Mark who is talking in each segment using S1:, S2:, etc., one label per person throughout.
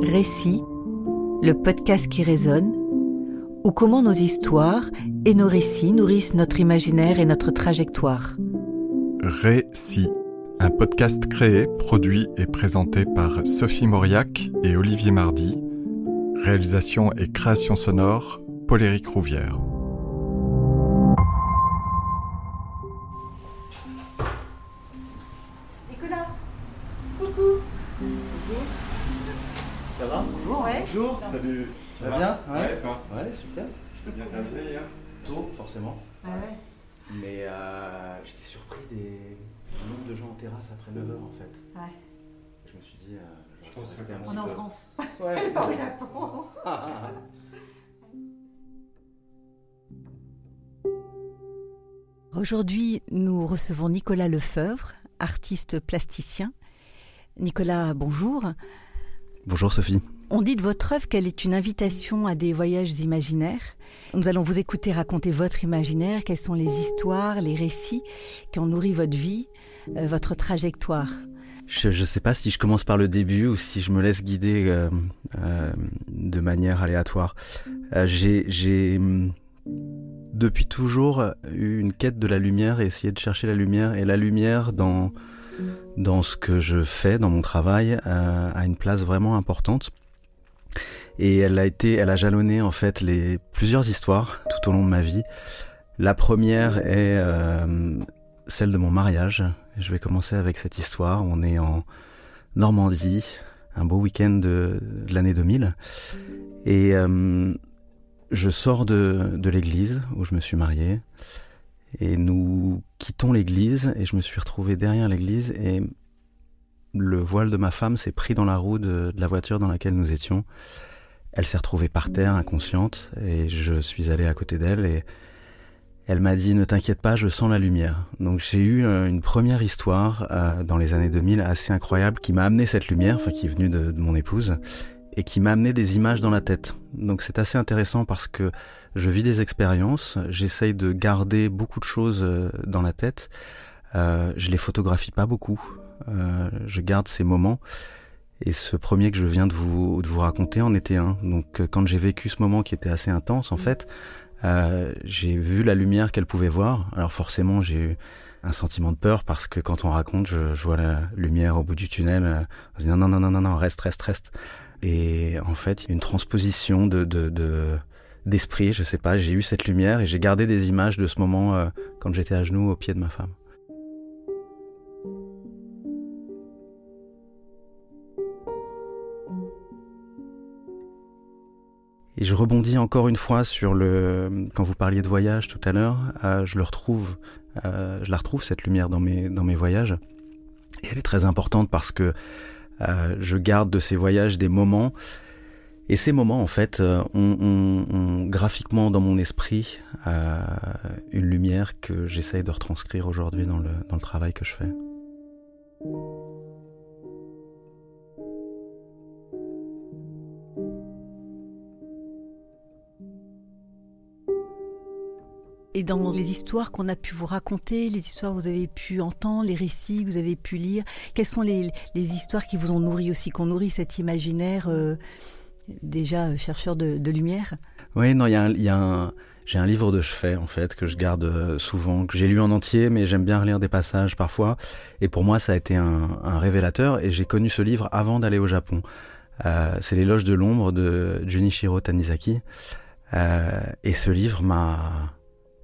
S1: Récit, le podcast qui résonne, ou comment nos histoires et nos récits nourrissent notre imaginaire et notre trajectoire.
S2: Récit, un podcast créé, produit et présenté par Sophie Mauriac et Olivier Mardy. Réalisation et création sonore, Paul-Éric Rouvière.
S3: Bonjour.
S2: Salut.
S3: Tu vas bien
S2: Ouais, toi
S3: Ouais, super.
S2: C'est bien terminé hier
S3: Tôt, forcément.
S4: Ah ouais
S3: Mais euh, j'étais surpris des du nombre de gens en terrasse après 9h en fait.
S4: Ouais.
S3: Je me suis dit. euh,
S2: Je pense que
S3: un
S4: On est en. France.
S3: Ouais.
S4: Pas au Japon.
S1: Aujourd'hui, nous recevons Nicolas Lefebvre, artiste plasticien. Nicolas, bonjour.
S3: Bonjour Sophie.
S1: On dit de votre œuvre qu'elle est une invitation à des voyages imaginaires. Nous allons vous écouter raconter votre imaginaire, quelles sont les histoires, les récits qui ont nourri votre vie, euh, votre trajectoire.
S3: Je ne sais pas si je commence par le début ou si je me laisse guider euh, euh, de manière aléatoire. J'ai hum, depuis toujours eu une quête de la lumière et essayé de chercher la lumière. Et la lumière dans, dans ce que je fais, dans mon travail, a une place vraiment importante. Et elle a été, elle a jalonné en fait les plusieurs histoires tout au long de ma vie. La première est euh, celle de mon mariage. Je vais commencer avec cette histoire. On est en Normandie, un beau week-end de, l'année 2000. Et euh, je sors de, de l'église où je me suis marié. Et nous quittons l'église et je me suis retrouvé derrière l'église et le voile de ma femme s'est pris dans la roue de, la voiture dans laquelle nous étions. Elle s'est retrouvée par terre, inconsciente, et je suis allé à côté d'elle et elle m'a dit ne t'inquiète pas, je sens la lumière. Donc j'ai eu euh, une première histoire euh, dans les années 2000 assez incroyable qui m'a amené cette lumière, enfin qui est venue de, mon épouse et qui m'a amené des images dans la tête. Donc c'est assez intéressant parce que je vis des expériences, j'essaye de garder beaucoup de choses euh, dans la tête. Je les photographie pas beaucoup, Euh, je garde ces moments. Et ce premier que je viens de vous, de vous raconter en était un. Donc euh, quand j'ai vécu ce moment qui était assez intense, en fait, euh, j'ai vu la lumière qu'elle pouvait voir. Alors forcément, j'ai eu un sentiment de peur parce que quand on raconte, je, je vois la lumière au bout du tunnel. euh, On se dit non, non, non, non, non, reste, reste, reste. Et en fait, une transposition de, de, de d'esprit, je sais pas. J'ai eu cette lumière et j'ai gardé des images de ce moment euh, quand j'étais à genoux au pied de ma femme. Et je rebondis encore une fois sur le quand vous parliez de voyage tout à l'heure, euh, euh, je la retrouve cette lumière dans mes dans mes voyages. Et elle est très importante parce que euh, je garde de ces voyages des moments. Et ces moments, en fait, ont, graphiquement dans mon esprit une lumière que j'essaye de retranscrire aujourd'hui dans le, dans le travail que je fais.
S1: Dans les histoires qu'on a pu vous raconter, les histoires que vous avez pu entendre, les récits que vous avez pu lire, quelles sont les, histoires qui vous ont nourri aussi, qui ont nourri cet imaginaire euh, déjà euh, chercheur de, lumière?
S3: Oui, non, il y a un, j'ai un livre de chevet en fait que je garde euh, souvent, que j'ai lu en entier, mais j'aime bien relire des passages parfois. Et pour moi, ça a été un, révélateur. Et j'ai connu ce livre avant d'aller au Japon. Euh, c'est l'éloge de l'ombre de Junichiro Tanizaki. Et ce livre m'a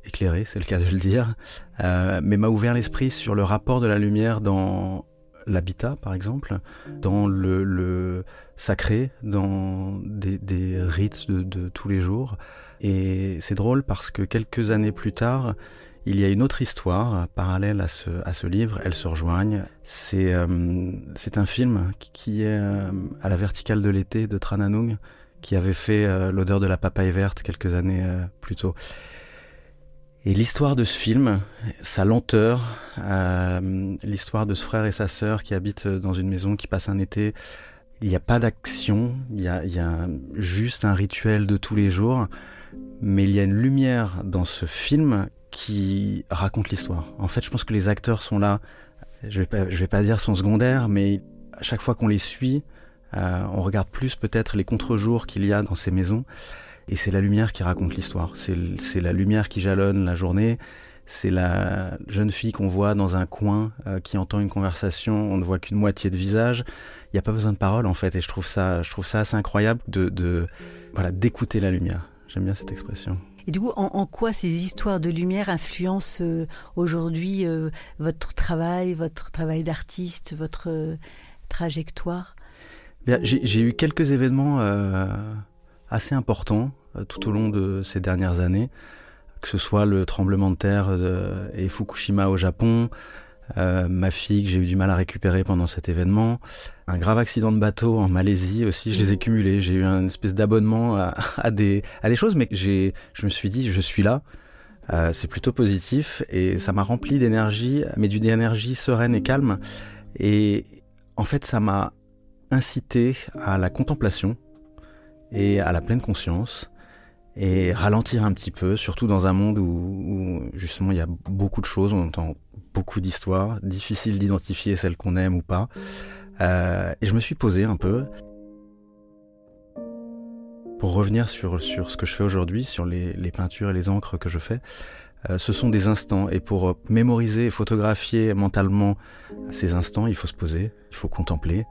S3: éclairé, c'est le cas de le dire, euh, mais m'a ouvert l'esprit sur le rapport de la lumière dans l'habitat, par exemple, dans le, le sacré, dans des, des rites de, de tous les jours. Et c'est drôle parce que quelques années plus tard, il y a une autre histoire parallèle à ce, à ce livre, elles se rejoignent. C'est euh, un film qui- est euh, à la verticale de l'été de Tran Anung, qui avait fait euh, L'odeur de la papaye verte quelques années euh, plus tôt. Et l'histoire de ce film, sa lenteur, euh, l'histoire de ce frère et sa sœur qui habitent dans une maison, qui passent un été, il n'y a pas d'action, il y a, juste un rituel de tous les jours, mais il y a une lumière dans ce film qui raconte l'histoire. En fait, je pense que les acteurs sont là, je vais pas, vais pas dire sont secondaires, mais à chaque fois qu'on les suit, Euh, on regarde plus peut-être les contre-jours qu'il y a dans ces maisons. Et c'est la lumière qui raconte l'histoire. C'est la lumière qui jalonne la journée. C'est la jeune fille qu'on voit dans un coin euh, qui entend une conversation. On ne voit qu'une moitié de visage. Il n'y a pas besoin de parole en fait. Et je trouve ça, je trouve ça assez incroyable de, de voilà d'écouter la lumière. J'aime bien cette expression.
S1: Et du coup, en, quoi ces histoires de lumière influencent euh, aujourd'hui euh, votre travail, votre travail d'artiste, votre euh, trajectoire?
S3: J'ai eu quelques événements assez importants tout au long de ces dernières années, que ce soit le tremblement de terre et Fukushima au Japon, euh, ma fille que j'ai eu du mal à récupérer pendant cet événement, un grave accident de bateau en Malaisie aussi, je les ai cumulés. J'ai eu une espèce d'abonnement à, des choses, mais je me suis dit je suis là. Euh, c'est plutôt positif et ça m'a rempli d'énergie, mais d'une énergie sereine et calme. Et en fait, ça m'a incité à la contemplation et à la pleine conscience et ralentir un petit peu, surtout dans un monde où, justement il y a beaucoup de choses, on entend beaucoup d'histoires, difficile d'identifier celles qu'on aime ou pas. Euh, et je me suis posé un peu pour revenir sur, sur ce que je fais aujourd'hui, sur les, les, peintures et les encres que je fais. Euh, ce sont des instants et pour mémoriser et photographier mentalement ces instants, il faut se poser, il faut contempler.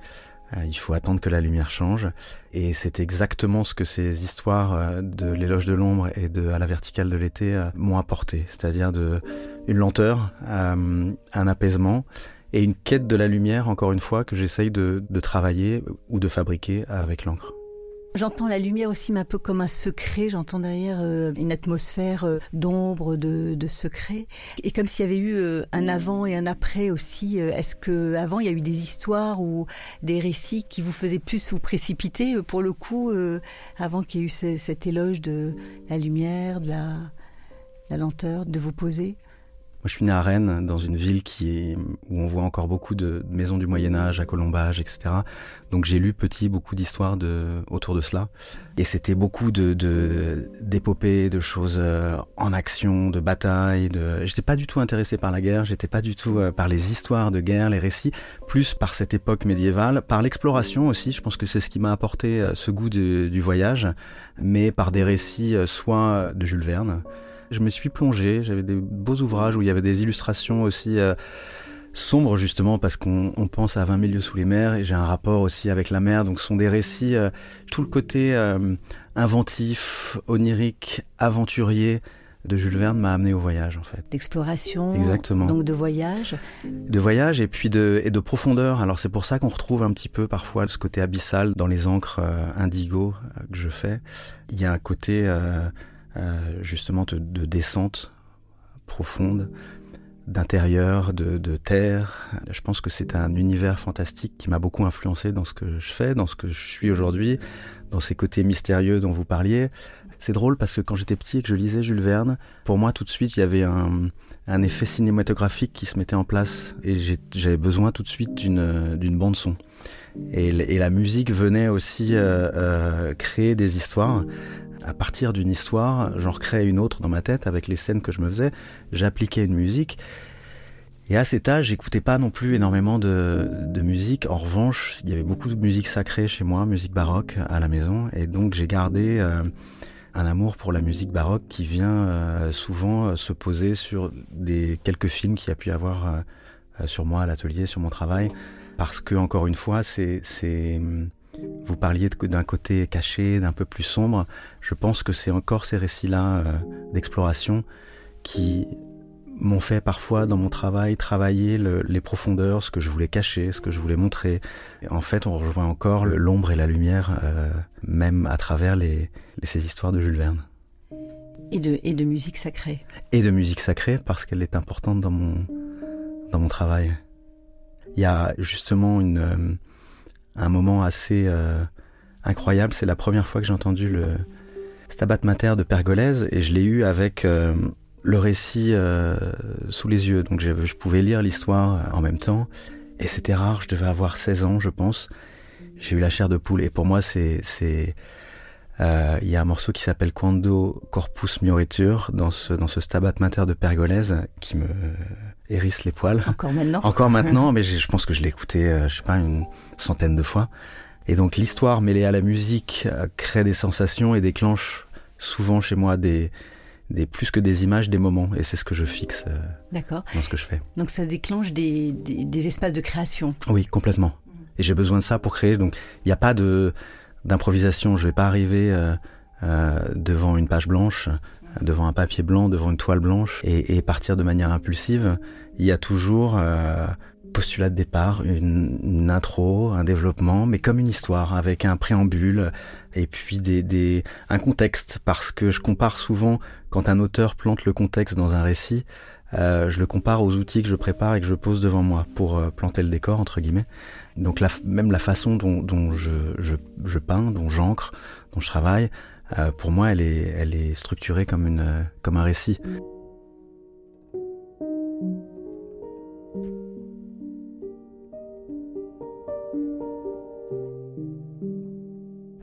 S3: Euh, il faut attendre que la lumière change. Et c'est exactement ce que ces histoires euh, de l'éloge de l'ombre et de à la verticale de l'été euh, m'ont apporté. C'est-à-dire de une lenteur, un apaisement et une quête de la lumière, encore une fois, que j'essaye de travailler ou de fabriquer avec l'encre.
S1: J'entends la lumière aussi un peu comme un secret, j'entends derrière euh, une atmosphère euh, d'ombre, de, de, secret. Et comme s'il y avait eu euh, un avant et un après aussi, est-ce que avant il y a eu des histoires ou des récits qui vous faisaient plus vous précipiter pour le coup, avant qu'il y ait eu cet éloge de la lumière, de la, la lenteur, de vous poser?
S3: Moi, je suis né à Rennes, dans une ville qui est, où on voit encore beaucoup de maisons du Moyen Âge, à Colombage, etc. Donc j'ai lu petit beaucoup d'histoires de, autour de cela. Et c'était beaucoup de, d'épopées, de, choses euh, en action, de batailles. De... J'étais pas du tout intéressé par la guerre, j'étais pas du tout euh, par les histoires de guerre, les récits, plus par cette époque médiévale, par l'exploration aussi. Je pense que c'est ce qui m'a apporté euh, ce goût du voyage, mais par des récits soit de Jules Verne, je me suis plongé, j'avais des beaux ouvrages où il y avait des illustrations aussi euh, sombres justement parce qu'on pense à 20 000 lieues sous les mers et j'ai un rapport aussi avec la mer. Donc ce sont des récits, euh, tout le côté euh, inventif, onirique, aventurier de Jules Verne m'a amené au voyage en fait.
S1: D'exploration.
S3: Exactement.
S1: Donc de voyage.
S3: De voyage et puis de, et de profondeur. Alors c'est pour ça qu'on retrouve un petit peu parfois ce côté abyssal dans les encres indigo que je fais. Il y a un côté euh, justement de, descente profonde, d'intérieur, de, terre. Je pense que c'est un univers fantastique qui m'a beaucoup influencé dans ce que je fais, dans ce que je suis aujourd'hui, dans ces côtés mystérieux dont vous parliez. C'est drôle parce que quand j'étais petit et que je lisais Jules Verne, pour moi tout de suite il y avait un, effet cinématographique qui se mettait en place et j'avais besoin tout de suite d'une bande son. Et, et, la musique venait aussi euh, euh, créer des histoires à partir d'une histoire, j'en recréais une autre dans ma tête avec les scènes que je me faisais, j'appliquais une musique. Et à cet âge, j'écoutais pas non plus énormément de, musique. En revanche, il y avait beaucoup de musique sacrée chez moi, musique baroque à la maison. Et donc j'ai gardé euh, un amour pour la musique baroque qui vient euh, souvent euh, se poser sur des quelques films qu'il y a pu avoir sur moi à l'atelier, sur mon travail. Parce que, encore une fois, c'est vous parliez d'un côté caché, d'un peu plus sombre. Je pense que c'est encore ces récits-là euh, d'exploration qui m'ont fait parfois dans mon travail travailler les profondeurs, ce que je voulais cacher, ce que je voulais montrer. en fait, on rejoint encore l'ombre et la lumière, euh, même à travers les, ces histoires de Jules Verne.
S1: Et de, et de musique sacrée.
S3: Et de musique sacrée parce qu'elle est importante dans mon, dans mon travail. Il y a justement une euh, un moment assez euh, incroyable. C'est la première fois que j'ai entendu le Stabat Mater de Pergolèse et je l'ai eu avec euh, le récit euh, sous les yeux. Donc je, je pouvais lire l'histoire en même temps et c'était rare. Je devais avoir 16 ans, je pense. J'ai eu la chair de poule et pour moi c'est c'est il y a un morceau qui s'appelle Quando Corpus Mioritur dans ce dans ce Stabat Mater de Pergolèse qui me hérisse les poils.
S1: Encore maintenant
S3: Encore maintenant, mais je pense que je l'ai écouté, je sais pas, une centaine de fois. Et donc l'histoire mêlée à la musique euh, crée des sensations et déclenche souvent chez moi des, des plus que des images, des moments. Et c'est ce que je fixe euh,
S1: D'accord.
S3: dans ce que je fais.
S1: Donc ça déclenche des, des, des espaces de création.
S3: Oui, complètement. Et j'ai besoin de ça pour créer. Donc il n'y a pas de d'improvisation. Je vais pas arriver euh, euh, devant une page blanche, devant un papier blanc, devant une toile blanche et, et partir de manière impulsive. Il y a toujours euh, postulat de départ, une, une intro, un développement, mais comme une histoire avec un préambule et puis des, des un contexte parce que je compare souvent quand un auteur plante le contexte dans un récit. Euh, je le compare aux outils que je prépare et que je pose devant moi pour euh, planter le décor entre guillemets. Donc la, même la façon dont, dont je, je, je, peins, dont j'encre, dont je travaille, euh, pour moi, elle est, elle est structurée comme, un récit.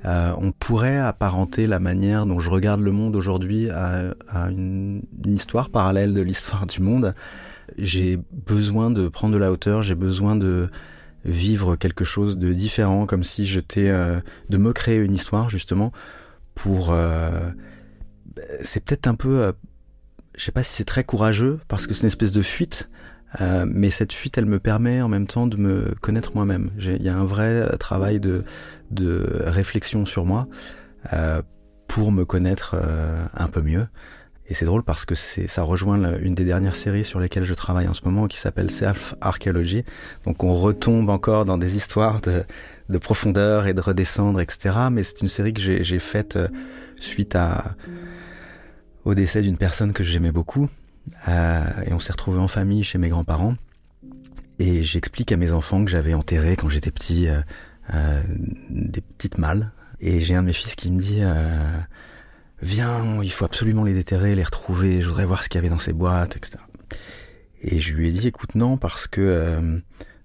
S3: Euh, on pourrait apparenter la manière dont je regarde le monde aujourd'hui à, une, histoire parallèle de l'histoire du monde. J'ai besoin de prendre de la hauteur, j'ai besoin de vivre quelque chose de différent, comme si j'étais euh, de me créer une histoire justement pour. Euh, c'est peut-être un peu, euh, je sais pas si c'est très courageux parce que c'est une espèce de fuite. Euh, mais cette fuite, elle me permet en même temps de me connaître moi-même. Il y a un vrai travail de, de réflexion sur moi euh, pour me connaître euh, un peu mieux. Et c'est drôle parce que c'est ça rejoint une des dernières séries sur lesquelles je travaille en ce moment qui s'appelle Self Archaeology. Donc on retombe encore dans des histoires de, de profondeur et de redescendre, etc. Mais c'est une série que j'ai faite suite à au décès d'une personne que j'aimais beaucoup euh, et on s'est retrouvé en famille chez mes grands-parents. Et j'explique à mes enfants que j'avais enterré quand j'étais petit euh, euh, des petites malles. Et j'ai un de mes fils qui me dit Viens, il faut absolument les déterrer, les retrouver, je voudrais voir ce qu'il y avait dans ces boîtes, etc. Et je lui ai dit Écoute, non, parce que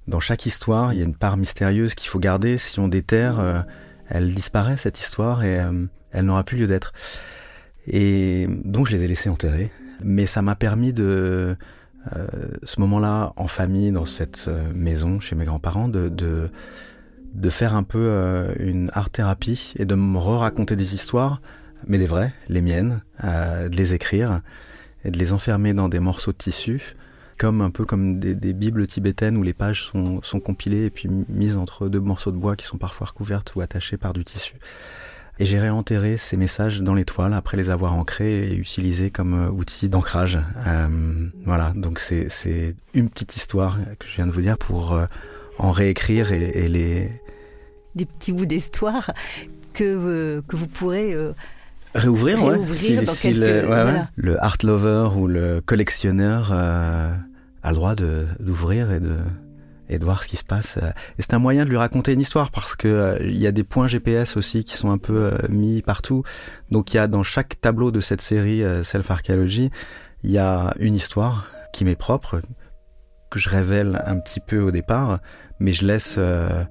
S3: dans chaque histoire, il y a une part mystérieuse qu'il faut garder. Si on déterre, elle disparaît, cette histoire, et elle n'aura plus lieu d'être. Et donc je les ai laissés enterrer. Mais ça m'a permis de, euh, ce moment-là, en famille, dans cette euh, maison, chez mes grands-parents, de, de, de, faire un peu euh, une art-thérapie et de me re-raconter des histoires, mais des vraies, les miennes, euh, de les écrire et de les enfermer dans des morceaux de tissu, comme un peu comme des, des bibles tibétaines où les pages sont, sont compilées et puis mises entre deux morceaux de bois qui sont parfois recouvertes ou attachées par du tissu. Et j'ai réenterré ces messages dans les toiles après les avoir ancrés et utilisés comme euh, outil d'ancrage. Euh, voilà, donc c'est une petite histoire que je viens de vous dire pour euh, en réécrire et, les
S1: des petits bouts d'histoire que que vous pourrez
S3: réouvrir,
S1: réouvrir
S3: ouais.
S1: dans
S3: si,
S1: quelques
S3: si le, ouais,
S1: voilà.
S3: ouais. le art lover ou le collectionneur a le droit d'ouvrir et de et de voir ce qui se passe. Et c'est un moyen de lui raconter une histoire parce que euh, il y a des points GPS aussi qui sont un peu euh, mis partout. Donc il y a dans chaque tableau de cette série euh, Self Archaeology, il y a une histoire qui m'est propre que je révèle un petit peu au départ, mais je laisse euh,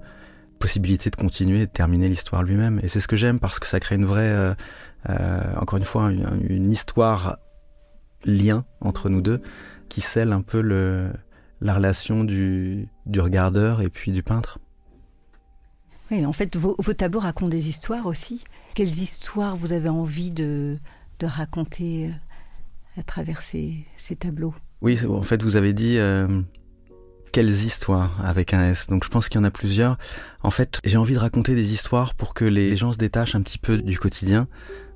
S3: possibilité de continuer et de terminer l'histoire lui-même. Et c'est ce que j'aime parce que ça crée une vraie, euh, encore une fois, une, une histoire lien entre nous deux qui scelle un peu le la relation du, du regardeur et puis du peintre.
S1: Oui, en fait, vos, vos, tableaux racontent des histoires aussi. Quelles histoires vous avez envie de, de raconter à travers ces, ces, tableaux?
S3: Oui, en fait, vous avez dit euh, quelles histoires avec un S. Donc, je pense qu'il y en a plusieurs. En fait, j'ai envie de raconter des histoires pour que les gens se détachent un petit peu du quotidien.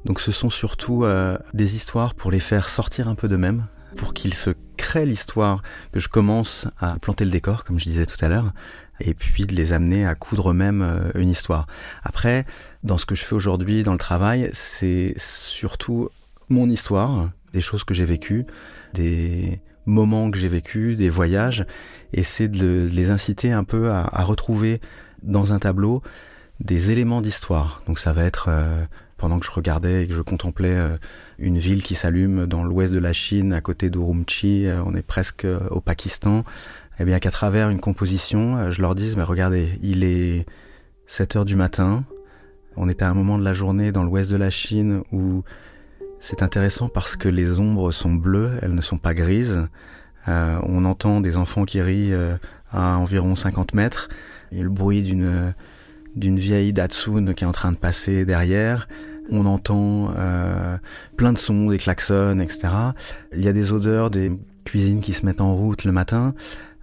S3: Donc, ce sont surtout euh, des histoires pour les faire sortir un peu d'eux-mêmes, pour qu'ils se créent l'histoire, que je commence à planter le décor, comme je disais tout à l'heure, et puis de les amener à coudre eux-mêmes une histoire. Après, dans ce que je fais aujourd'hui, dans le travail, c'est surtout mon histoire, des choses que j'ai vécues, des moments que j'ai vécus, des voyages, et c'est de les inciter un peu à, à, retrouver dans un tableau des éléments d'histoire. Donc ça va être... Euh, pendant que je regardais et que je contemplais euh, une ville qui s'allume dans l'ouest de la Chine, à côté d'Urumqi, euh, on est presque euh, au Pakistan, et bien qu'à travers une composition, je leur dise, mais regardez, il est 7 heures du matin, on est à un moment de la journée dans l'ouest de la Chine où c'est intéressant parce que les ombres sont bleues, elles ne sont pas grises, on entend des enfants qui rient à environ 50 mètres, et le bruit d'une d'une vieille Datsun qui est en train de passer derrière. On entend euh, plein de sons, des klaxons, etc. Il y a des odeurs des cuisines qui se mettent en route le matin.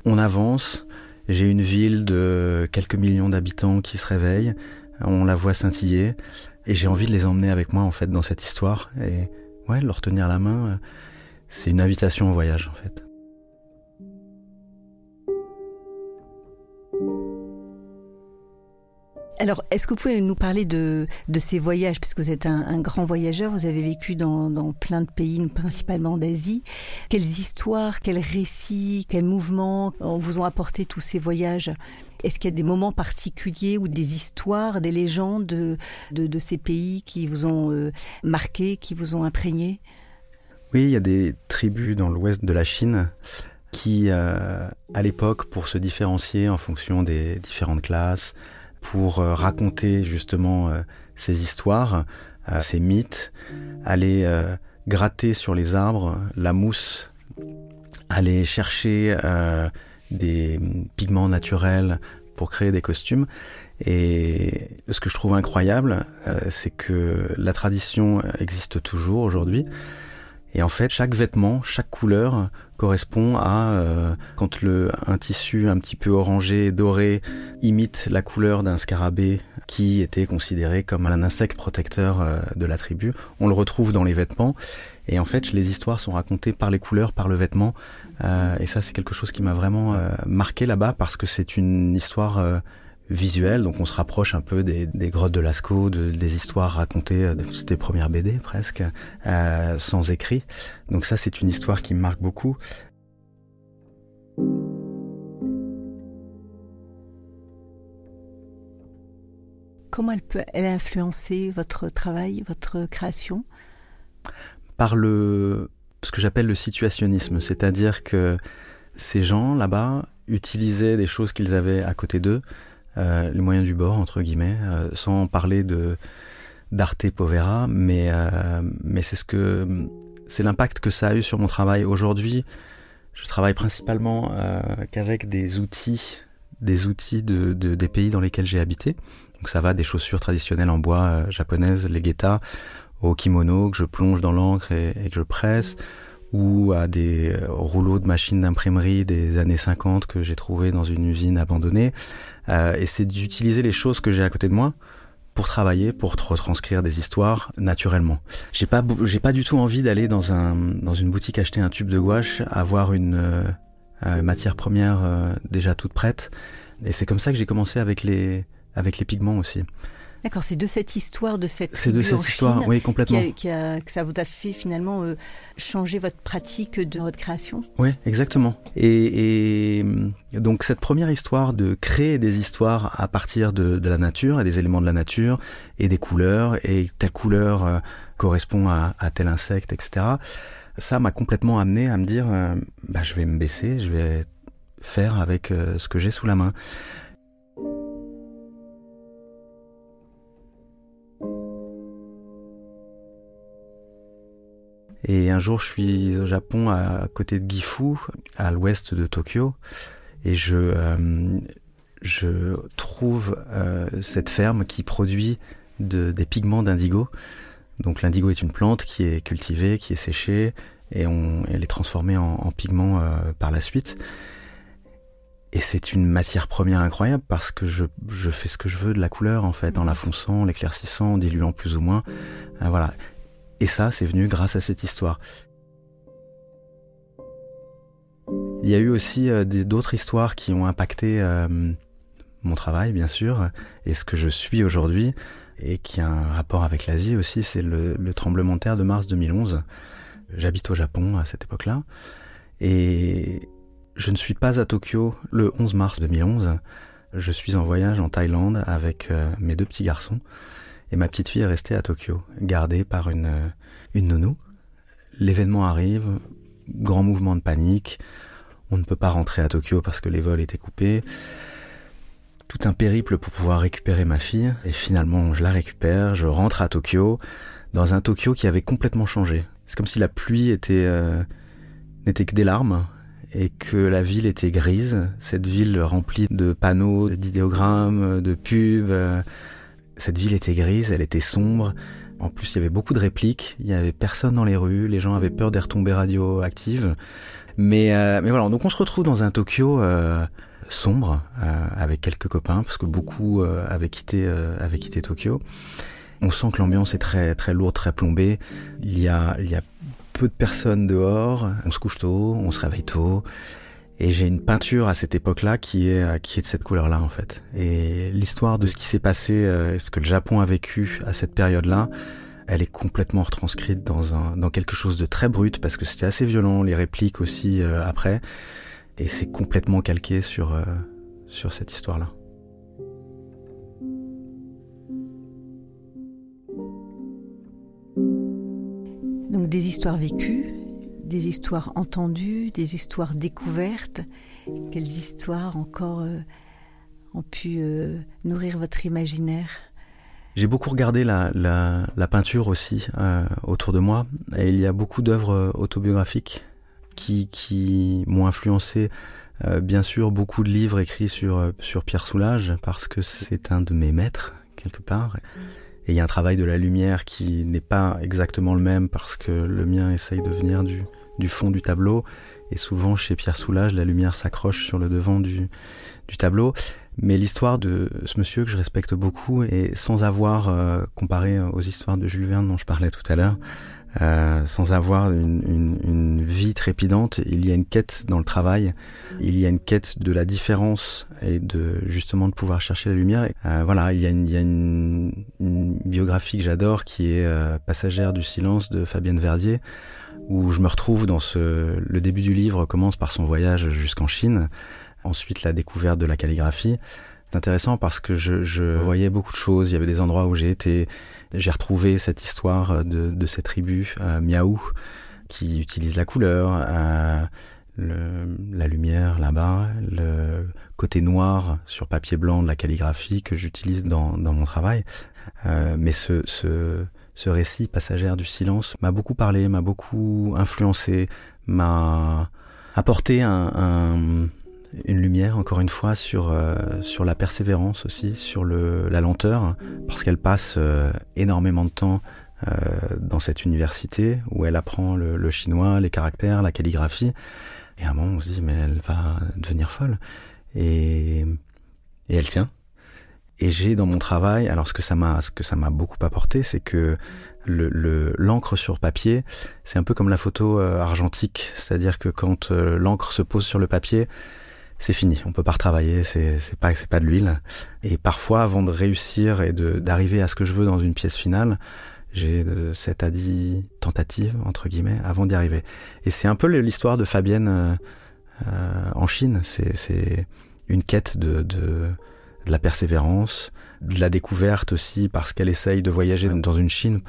S3: On avance. J'ai une ville de quelques millions d'habitants qui se réveille. On la voit scintiller. Et j'ai envie de les emmener avec moi, en fait, dans cette histoire. Et ouais, leur tenir la main, euh, c'est une invitation au voyage, en fait.
S1: Alors, est-ce que vous pouvez nous parler de, de ces voyages, puisque vous êtes un, grand voyageur, vous avez vécu dans, dans plein de pays, principalement d'Asie. Quelles histoires, quels récits, quels mouvements vous ont apporté tous ces voyages? Est-ce qu'il y a des moments particuliers ou des histoires, des légendes de, de, ces pays qui vous ont euh, marqué, qui vous ont imprégné?
S3: Oui, il y a des tribus dans l'ouest de la Chine qui, euh, à l'époque, pour se différencier en fonction des différentes classes, pour euh, raconter justement euh, ces histoires, euh, ces mythes, aller gratter sur les arbres la mousse, aller chercher des pigments naturels pour créer des costumes. Et ce que je trouve incroyable, c'est que la tradition existe toujours aujourd'hui. Et en fait, chaque vêtement, chaque couleur correspond à euh, quand le un tissu un petit peu orangé, doré, imite la couleur d'un scarabée qui était considéré comme un insecte protecteur euh, de la tribu. On le retrouve dans les vêtements. Et en fait, les histoires sont racontées par les couleurs, par le vêtement. Euh, et ça, c'est quelque chose qui m'a vraiment marqué là-bas parce que c'est une histoire visuel, donc on se rapproche un peu des, grottes de Lascaux, des histoires racontées, c'était premières BD presque, euh, sans écrit. Donc ça c'est une histoire qui me marque beaucoup.
S1: Comment elle peut elle influencer votre travail, votre création?
S3: Par le ce que j'appelle le situationnisme, c'est-à-dire que ces gens là-bas utilisaient des choses qu'ils avaient à côté d'eux euh, les moyens du bord entre guillemets, euh, sans parler de d'arte povera, mais euh, mais c'est ce que c'est l'impact que ça a eu sur mon travail aujourd'hui. Je travaille principalement qu'avec des outils, des outils de, des pays dans lesquels j'ai habité. Donc ça va des chaussures traditionnelles en bois japonaises, les geta, au kimono que je plonge dans l'encre et, que je presse, ou à des rouleaux de machines d'imprimerie des années 50 que j'ai trouvé dans une usine abandonnée, euh, et c'est d'utiliser les choses que j'ai à côté de moi pour travailler, pour retranscrire des histoires naturellement. J'ai pas, j'ai pas du tout envie d'aller dans un, dans une boutique acheter un tube de gouache, avoir une euh, euh, matière première déjà toute prête. Et c'est comme ça que j'ai commencé avec les, avec les pigments aussi.
S1: D'accord, c'est de cette histoire, de cette
S3: C'est de cette histoire, oui, complètement.
S1: Qui que ça vous a fait finalement euh, changer votre pratique de votre création?
S3: Oui, exactement. Et, et, donc cette première histoire de créer des histoires à partir de, de, la nature et des éléments de la nature et des couleurs et telle couleur euh, correspond à, à, tel insecte, etc. Ça m'a complètement amené à me dire, euh, bah, je vais me baisser, je vais faire avec ce que j'ai sous la main. Et un jour, je suis au Japon, à côté de Gifu, à l'ouest de Tokyo, et je, euh, je trouve euh, cette ferme qui produit de, des pigments d'indigo. Donc l'indigo est une plante qui est cultivée, qui est séchée, et on, elle est transformée en, en pigment euh, par la suite. Et c'est une matière première incroyable parce que je, je, fais ce que je veux de la couleur en fait, en la fonçant, l'éclaircissant, en diluant plus ou moins. voilà. Et ça, c'est venu grâce à cette histoire. Il y a eu aussi euh, d'autres histoires qui ont impacté euh, mon travail, bien sûr, et ce que je suis aujourd'hui, et qui a un rapport avec l'Asie aussi, c'est le, tremblement de terre de mars 2011. J'habite au Japon à cette époque-là, et je ne suis pas à Tokyo le 11 mars 2011. Je suis en voyage en Thaïlande avec euh, mes deux petits garçons. Et ma petite fille est restée à Tokyo, gardée par une, euh, une nounou. L'événement arrive, grand mouvement de panique. On ne peut pas rentrer à Tokyo parce que les vols étaient coupés. Tout un périple pour pouvoir récupérer ma fille. Et finalement, je la récupère, je rentre à Tokyo, dans un Tokyo qui avait complètement changé. C'est comme si la pluie euh, n'était que des larmes et que la ville était grise, cette ville remplie de panneaux, d'idéogrammes, de pubs. Cette ville était grise, elle était sombre. En plus, il y avait beaucoup de répliques, il y avait personne dans les rues, les gens avaient peur des retombées radioactives. Mais, euh, mais voilà, donc on se retrouve dans un Tokyo euh, sombre, euh, avec quelques copains, parce que beaucoup avaient, quitté, avaient quitté Tokyo. On sent que l'ambiance est très, très lourde, très plombée. Il y a, il y a peu de personnes dehors, on se couche tôt, on se réveille tôt. Et j'ai une peinture à cette époque-là qui est qui est de cette couleur-là en fait. Et l'histoire de ce qui s'est passé, euh, ce que le Japon a vécu à cette période-là, elle est complètement retranscrite dans un dans quelque chose de très brut parce que c'était assez violent, les répliques aussi euh, après, et c'est complètement calqué sur euh, sur cette histoire-là.
S1: Donc des histoires vécues, des histoires entendues, des histoires découvertes. Quelles histoires encore euh, ont pu euh, nourrir votre imaginaire?
S3: J'ai beaucoup regardé la, peinture aussi euh, autour de moi et il y a beaucoup d'œuvres autobiographiques qui, qui m'ont influencé. bien sûr, beaucoup de livres écrits sur, sur Pierre Soulages parce que c'est un de mes maîtres quelque part. Et il y a un travail de la lumière qui n'est pas exactement le même parce que le mien essaye de venir du, fond du tableau. Et souvent, chez Pierre Soulages, la lumière s'accroche sur le devant du, du tableau. Mais l'histoire de ce monsieur que je respecte beaucoup, et sans avoir euh, comparé aux histoires de Jules Verne dont je parlais tout à l'heure, euh, sans avoir une, une, une, vie trépidante, il y a une quête dans le travail, il y a une quête de la différence et de justement de pouvoir chercher la lumière. Euh, voilà, il y a une, il y a une, biographie que j'adore qui est euh, Passagère du silence de Fabienne Verdier, où je me retrouve dans ce... Le début du livre commence par son voyage jusqu'en Chine, ensuite la découverte de la calligraphie. C'est intéressant parce que je, je, voyais beaucoup de choses. Il y avait des endroits où j'ai été, j'ai retrouvé cette histoire de, de ces tribus euh, Miaou qui utilisent la couleur, euh, le, la lumière là-bas, le côté noir sur papier blanc de la calligraphie que j'utilise dans, dans mon travail. Euh, mais ce, ce, ce récit passagère du silence m'a beaucoup parlé, m'a beaucoup influencé, m'a apporté un, un, une lumière, encore une fois, sur, euh, sur la persévérance aussi, sur le, la lenteur, parce qu'elle passe euh, énormément de temps euh, dans cette université où elle apprend le, le, chinois, les caractères, la calligraphie. Et à un moment, on se dit, mais elle va devenir folle. Et, et elle tient. Et j'ai dans mon travail, alors ce que ça m'a, ce que ça m'a beaucoup apporté, c'est que le, l'encre sur papier, c'est un peu comme la photo euh, argentique, c'est-à-dire que quand euh, l'encre se pose sur le papier, c'est fini, on peut pas retravailler, c'est c'est pas c'est pas de l'huile. Et parfois, avant de réussir et d'arriver à ce que je veux dans une pièce finale, j'ai 7 à 10 tentatives entre guillemets avant d'y arriver. Et c'est un peu l'histoire de Fabienne euh, euh, en Chine. C'est une quête de, de la persévérance, de la découverte aussi, parce qu'elle essaye de voyager dans une Chine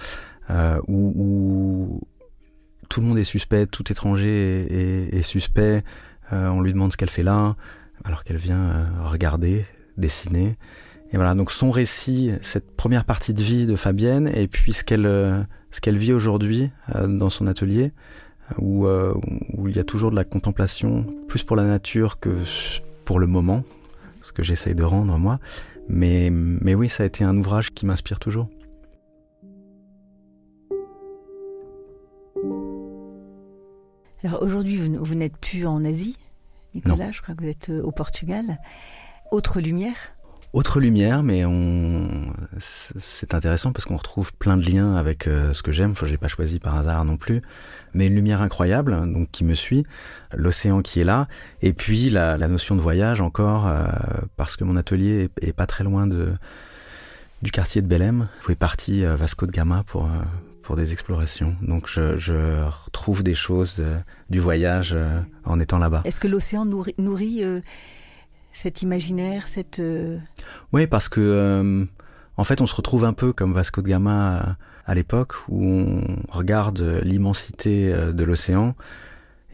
S3: euh, où, tout le monde est suspect, tout étranger est suspect. Euh, on lui demande ce qu'elle fait là, alors qu'elle vient euh, regarder, dessiner. Et voilà, donc son récit, cette première partie de vie de Fabienne, et puis ce qu'elle euh, ce qu'elle vit aujourd'hui dans son atelier, où, où il y a toujours de la contemplation, plus pour la nature que pour le moment, ce que j'essaye de rendre moi. Mais, mais oui, ça a été un ouvrage qui m'inspire toujours.
S1: Alors aujourd'hui, vous, vous n'êtes plus en Asie, Nicolas,
S3: Non.
S1: je crois que vous êtes euh, au Portugal. Autre lumière?
S3: Autre lumière, mais on c'est intéressant parce qu'on retrouve plein de liens avec euh, ce que j'aime. Enfin, j'ai pas choisi par hasard non plus, mais une lumière incroyable, donc qui me suit, l'océan qui est là, et puis la, la notion de voyage encore, euh, parce que mon atelier est, est, pas très loin de du quartier de Belém, où est parti Vasco de Gama pour euh, pour des explorations. Donc je, je retrouve des choses euh, du voyage en étant là-bas.
S1: Est-ce que l'océan nourrit, nourrit cet imaginaire, cette... Euh...
S3: Oui, parce que euh, en fait, on se retrouve un peu comme Vasco de Gama à, à l'époque où on regarde l'immensité euh, de l'océan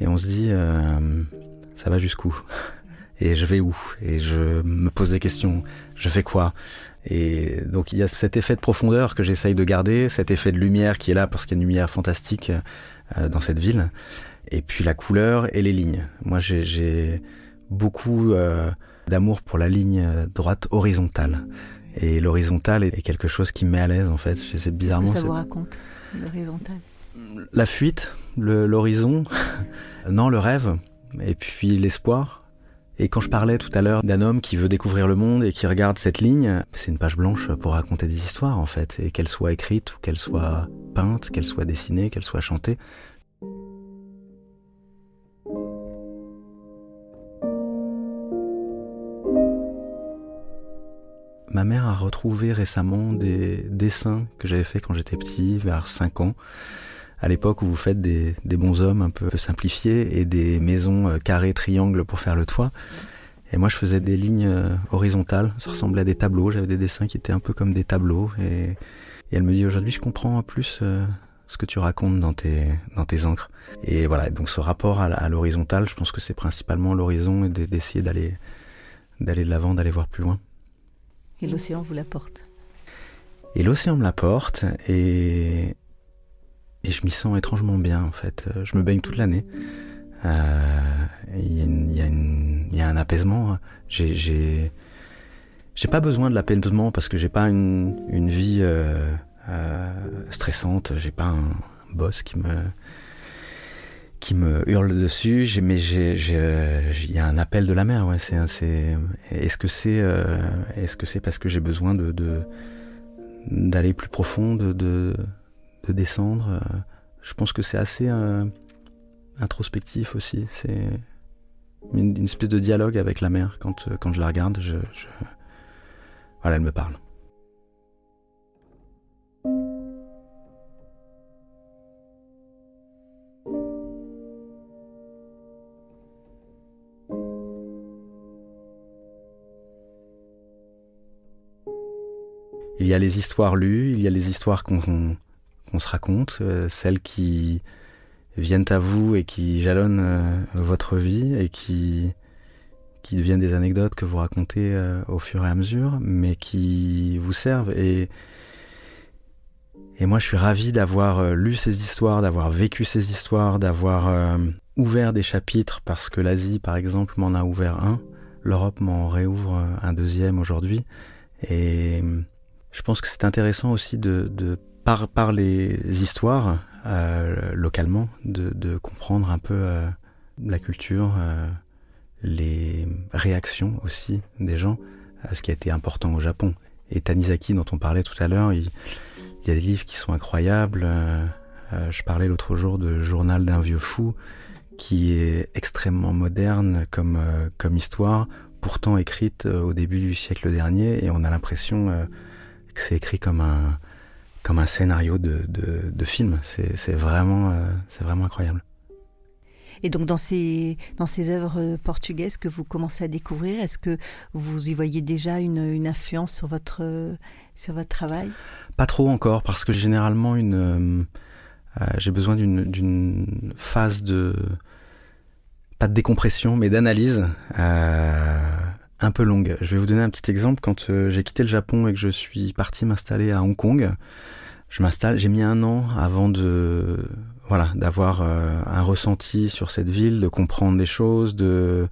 S3: et on se dit euh, ça va jusqu'où? Et je vais où? Et je me pose des questions. Je fais quoi? Et donc il y a cet effet de profondeur que j'essaye de garder, cet effet de lumière qui est là parce qu'il y a une lumière fantastique euh, dans cette ville. Et puis la couleur et les lignes. Moi, j'ai beaucoup euh, d'amour pour la ligne droite horizontale. Et l'horizontale est quelque chose qui me met à l'aise en fait.
S1: C'est bizarrement. Qu'est-ce que ça vous raconte l'horizontale?
S3: La fuite, l'horizon, non le rêve, et puis l'espoir. Et quand je parlais tout à l'heure d'un homme qui veut découvrir le monde et qui regarde cette ligne, c'est une page blanche pour raconter des histoires en fait, et qu'elles soient écrites ou qu'elles soient peintes, qu'elles soient dessinées, qu'elles soient chantées. Ma mère a retrouvé récemment des dessins que j'avais fait quand j'étais petit, vers 5 ans à l'époque où vous faites des, des bons hommes un peu simplifiés et des maisons euh, carrées, triangles pour faire le toit. Et moi, je faisais des lignes euh, horizontales. Ça ressemblait à des tableaux. J'avais des dessins qui étaient un peu comme des tableaux. Et, et elle me dit aujourd'hui, je comprends plus euh, ce que tu racontes dans tes, dans tes encres. Et voilà. Donc, ce rapport à, l'horizontale, je pense que c'est principalement l'horizon et d'essayer d'aller, d'aller de l'avant, d'aller voir plus loin.
S1: Et l'océan vous l'apporte.
S3: Et l'océan me l'apporte. Et, et je m'y sens étrangement bien en fait. Euh, je me baigne toute l'année. Euh, il y, a un apaisement. J'ai, pas besoin de l'apaisement parce que j'ai pas une, une vie euh, euh, stressante. J'ai pas un boss qui me qui me hurle dessus. Mais il y a un appel de la mer. Ouais, c'est, c'est. Est-ce que c'est, euh, est-ce que c'est parce que j'ai besoin de d'aller plus profond, de, de de descendre. Euh, je pense que c'est assez euh, introspectif aussi. C'est une, espèce de dialogue avec la mer. Quand, euh, quand je la regarde, voilà, elle me parle. Il y a les histoires lues, il y a les histoires qu'on qu'on se raconte, euh, celles qui viennent à vous et qui jalonnent euh, votre vie et qui qui deviennent des anecdotes que vous racontez euh, au fur et à mesure, mais qui vous servent. Et, et moi, je suis ravi d'avoir lu ces histoires, d'avoir vécu ces histoires, d'avoir ouvert des chapitres, parce que l'Asie, par exemple, m'en a ouvert un. L'Europe m'en réouvre un deuxième aujourd'hui. Et je pense que c'est intéressant aussi de, de par, les histoires euh, localement, de, de, comprendre un peu euh, la culture, euh, les réactions aussi des gens, à ce qui a été important au Japon. Et Tanizaki, dont on parlait tout à l'heure, il, il, y a des livres qui sont incroyables. je parlais l'autre jour de Journal d'un vieux fou, qui est extrêmement moderne comme, comme histoire, pourtant écrite au début du siècle dernier, et on a l'impression que c'est écrit comme un comme un scénario de, de, de film. C'est vraiment, euh, c'est vraiment incroyable.
S1: Et donc dans ces, dans ces œuvres portugaises que vous commencez à découvrir, est-ce que vous y voyez déjà une, une influence sur votre, sur votre travail?
S3: Pas trop encore, parce que généralement, une, euh, euh, j'ai besoin d'une phase de, pas de décompression, mais d'analyse. Euh, un peu longue. Je vais vous donner un petit exemple. Quand euh, j'ai quitté le Japon et que je suis parti m'installer à Hong Kong, je m'installe. J'ai mis un an avant de voilà d'avoir euh, un ressenti sur cette ville, de comprendre des choses. De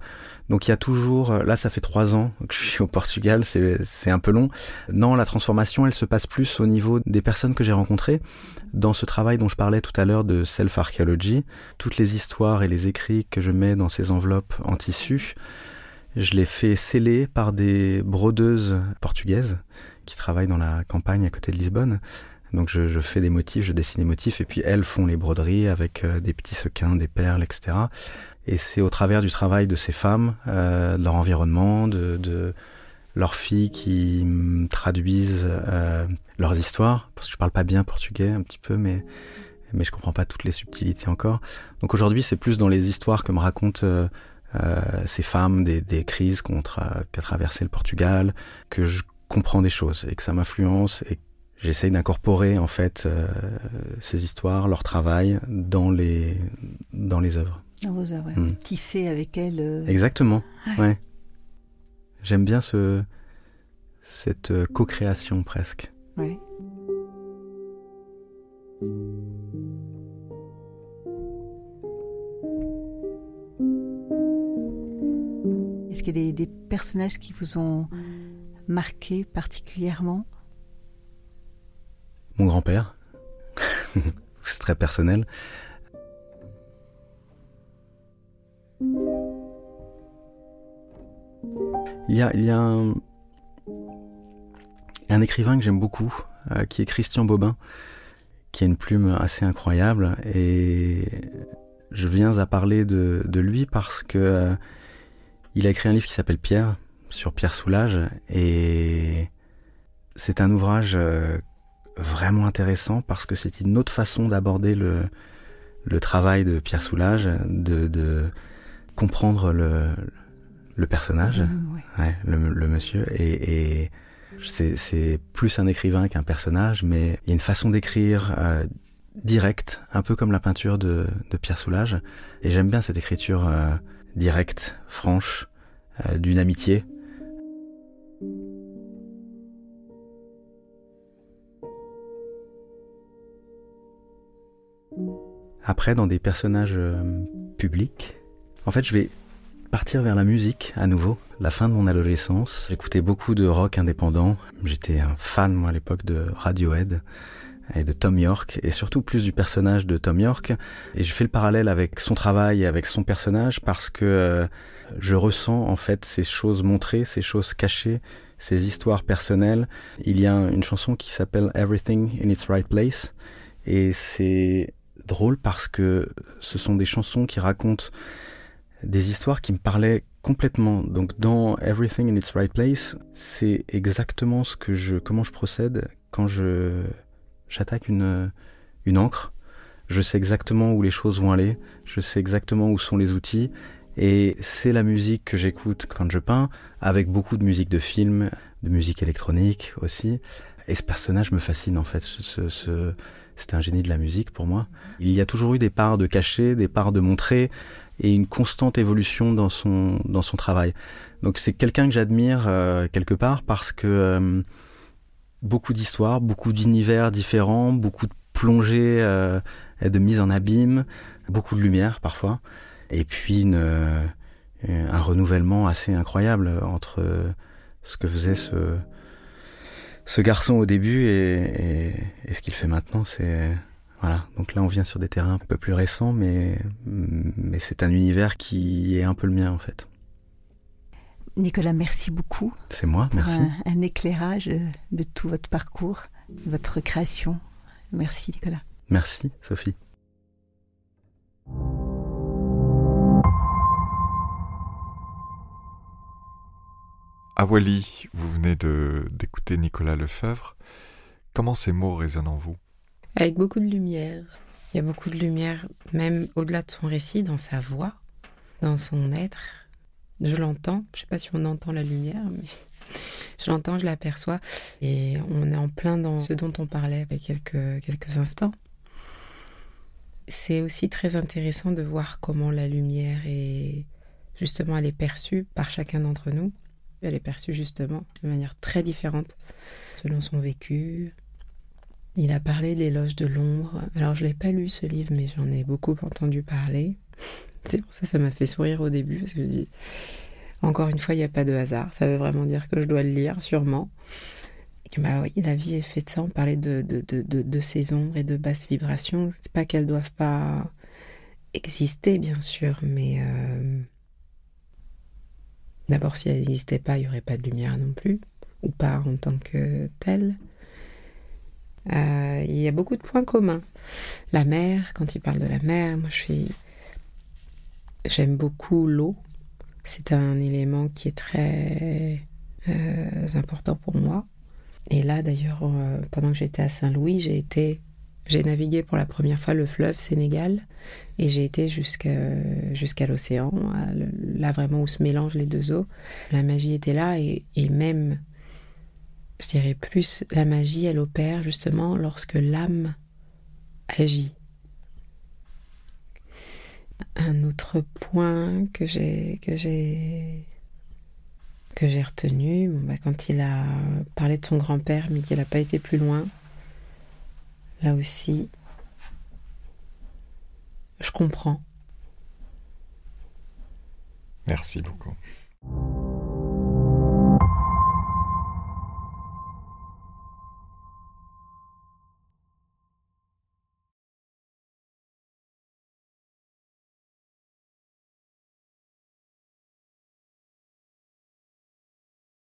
S3: donc il y a toujours. Là, ça fait trois ans que je suis au Portugal. C'est c'est un peu long. Non, la transformation, elle se passe plus au niveau des personnes que j'ai rencontrées dans ce travail dont je parlais tout à l'heure de self archaeology. Toutes les histoires et les écrits que je mets dans ces enveloppes en tissu je l'ai fait sceller par des brodeuses portugaises qui travaillent dans la campagne à côté de Lisbonne. Donc je, je fais des motifs, je dessine des motifs, et puis elles font les broderies avec euh, des petits sequins, des perles, etc. Et c'est au travers du travail de ces femmes, euh, de leur environnement, de, de leurs filles qui traduisent euh, leurs histoires, parce que je parle pas bien portugais un petit peu, mais mais je comprends pas toutes les subtilités encore. Donc aujourd'hui, c'est plus dans les histoires que me racontent euh, ces femmes, des, des crises qu'a traversé le Portugal, que je comprends des choses et que ça m'influence et j'essaye d'incorporer en fait euh, ces histoires, leur travail dans les dans les œuvres.
S1: Dans vos œuvres, mm. tisser avec elles. Euh...
S3: Exactement. Ouais. J'aime bien ce cette euh, co-création presque.
S1: Ouais. Des, personnages qui vous ont marqué particulièrement
S3: Mon grand-père. C'est très personnel. Il y a, un, écrivain que j'aime beaucoup, euh, qui est Christian Bobin, qui a une plume assez incroyable. Et je viens à parler de, de lui parce que euh, il a écrit un livre qui s'appelle Pierre, sur Pierre Soulage. Et c'est un ouvrage euh, vraiment intéressant parce que c'est une autre façon d'aborder le, le travail de Pierre Soulage, de, de comprendre le, le personnage,
S1: Mmh, ouais.
S3: ouais, le, le monsieur, et, et c'est, c'est plus un écrivain qu'un personnage, mais il y a une façon d'écrire euh, directe, un peu comme la peinture de, de Pierre Soulage, et j'aime bien cette écriture euh, directe, franche, euh, d'une amitié. Après, dans des personnages euh, publics, en fait, je vais partir vers la musique à nouveau. La fin de mon adolescence, j'écoutais beaucoup de rock indépendant. J'étais un fan, moi, à l'époque de Radiohead et de Tom York, et surtout plus du personnage de Tom York. Et je fais le parallèle avec son travail et avec son personnage parce que euh, je ressens en fait ces choses montrées, ces choses cachées, ces histoires personnelles. Il y a une chanson qui s'appelle Everything in its Right Place, et c'est drôle parce que ce sont des chansons qui racontent des histoires qui me parlaient complètement. Donc dans Everything in its Right Place, c'est exactement ce que je, comment je procède quand je j'attaque une une encre. Je sais exactement où les choses vont aller. Je sais exactement où sont les outils. Et c'est la musique que j'écoute quand je peins, avec beaucoup de musique de film, de musique électronique aussi. Et ce personnage me fascine en fait. Ce, ce, c'était un génie de la musique pour moi. Il y a toujours eu des parts de cacher, des parts de montrer, et une constante évolution dans son dans son travail. Donc c'est quelqu'un que j'admire euh, quelque part parce que euh, beaucoup d'histoires, beaucoup d'univers différents, beaucoup de plongées euh, et de mise en abîme, beaucoup de lumière parfois, et puis une, euh, un renouvellement assez incroyable entre ce que faisait ce ce garçon au début et, et, et ce qu'il fait maintenant. C'est voilà, donc là on vient sur des terrains un peu plus récents, mais, mais c'est un univers qui est un peu le mien en fait.
S1: Nicolas, merci beaucoup.
S3: C'est moi,
S1: pour
S3: merci.
S1: Un, un, éclairage de tout votre parcours, votre création. Merci Nicolas.
S3: Merci Sophie.
S2: Awali, vous venez de, d'écouter Nicolas Lefebvre. Comment ces mots résonnent en vous?
S5: Avec beaucoup de lumière. Il y a beaucoup de lumière, même au-delà de son récit, dans sa voix, dans son être. Je l'entends. Je ne sais pas si on entend la lumière, mais je l'entends, je l'aperçois. Et on est en plein dans ce dont on parlait avec quelques, quelques instants. C'est aussi très intéressant de voir comment la lumière est justement elle est perçue par chacun d'entre nous. Elle est perçue justement de manière très différente selon son vécu, il a parlé de l'éloge de l'ombre. Alors je l'ai pas lu ce livre, mais j'en ai beaucoup entendu parler. C'est pour ça que ça m'a fait sourire au début, parce que je dis, encore une fois, il n'y a pas de hasard. Ça veut vraiment dire que je dois le lire, sûrement. Bah oui, la vie est faite de ça. On parlait de, de, de, de, de ces ombres et de basses vibrations. C'est pas qu'elles doivent pas exister, bien sûr, mais euh... d'abord, si elles n'existaient pas, il n'y aurait pas de lumière non plus, ou pas en tant que telle. Euh, il y a beaucoup de points communs. La mer, quand il parle de la mer, moi je suis. J'aime beaucoup l'eau. C'est un élément qui est très euh, important pour moi. Et là d'ailleurs, euh, pendant que j'étais à Saint-Louis, j'ai navigué pour la première fois le fleuve Sénégal et j'ai été jusqu'à l'océan, là vraiment où se mélangent les deux eaux. La magie était là et même je dirais plus, la magie, elle opère justement lorsque l'âme agit. Un autre point que j'ai que j'ai que j'ai retenu, bon bah quand il a parlé de son grand-père, mais qu'il n'a pas été plus loin, là aussi, je comprends.
S2: Merci beaucoup.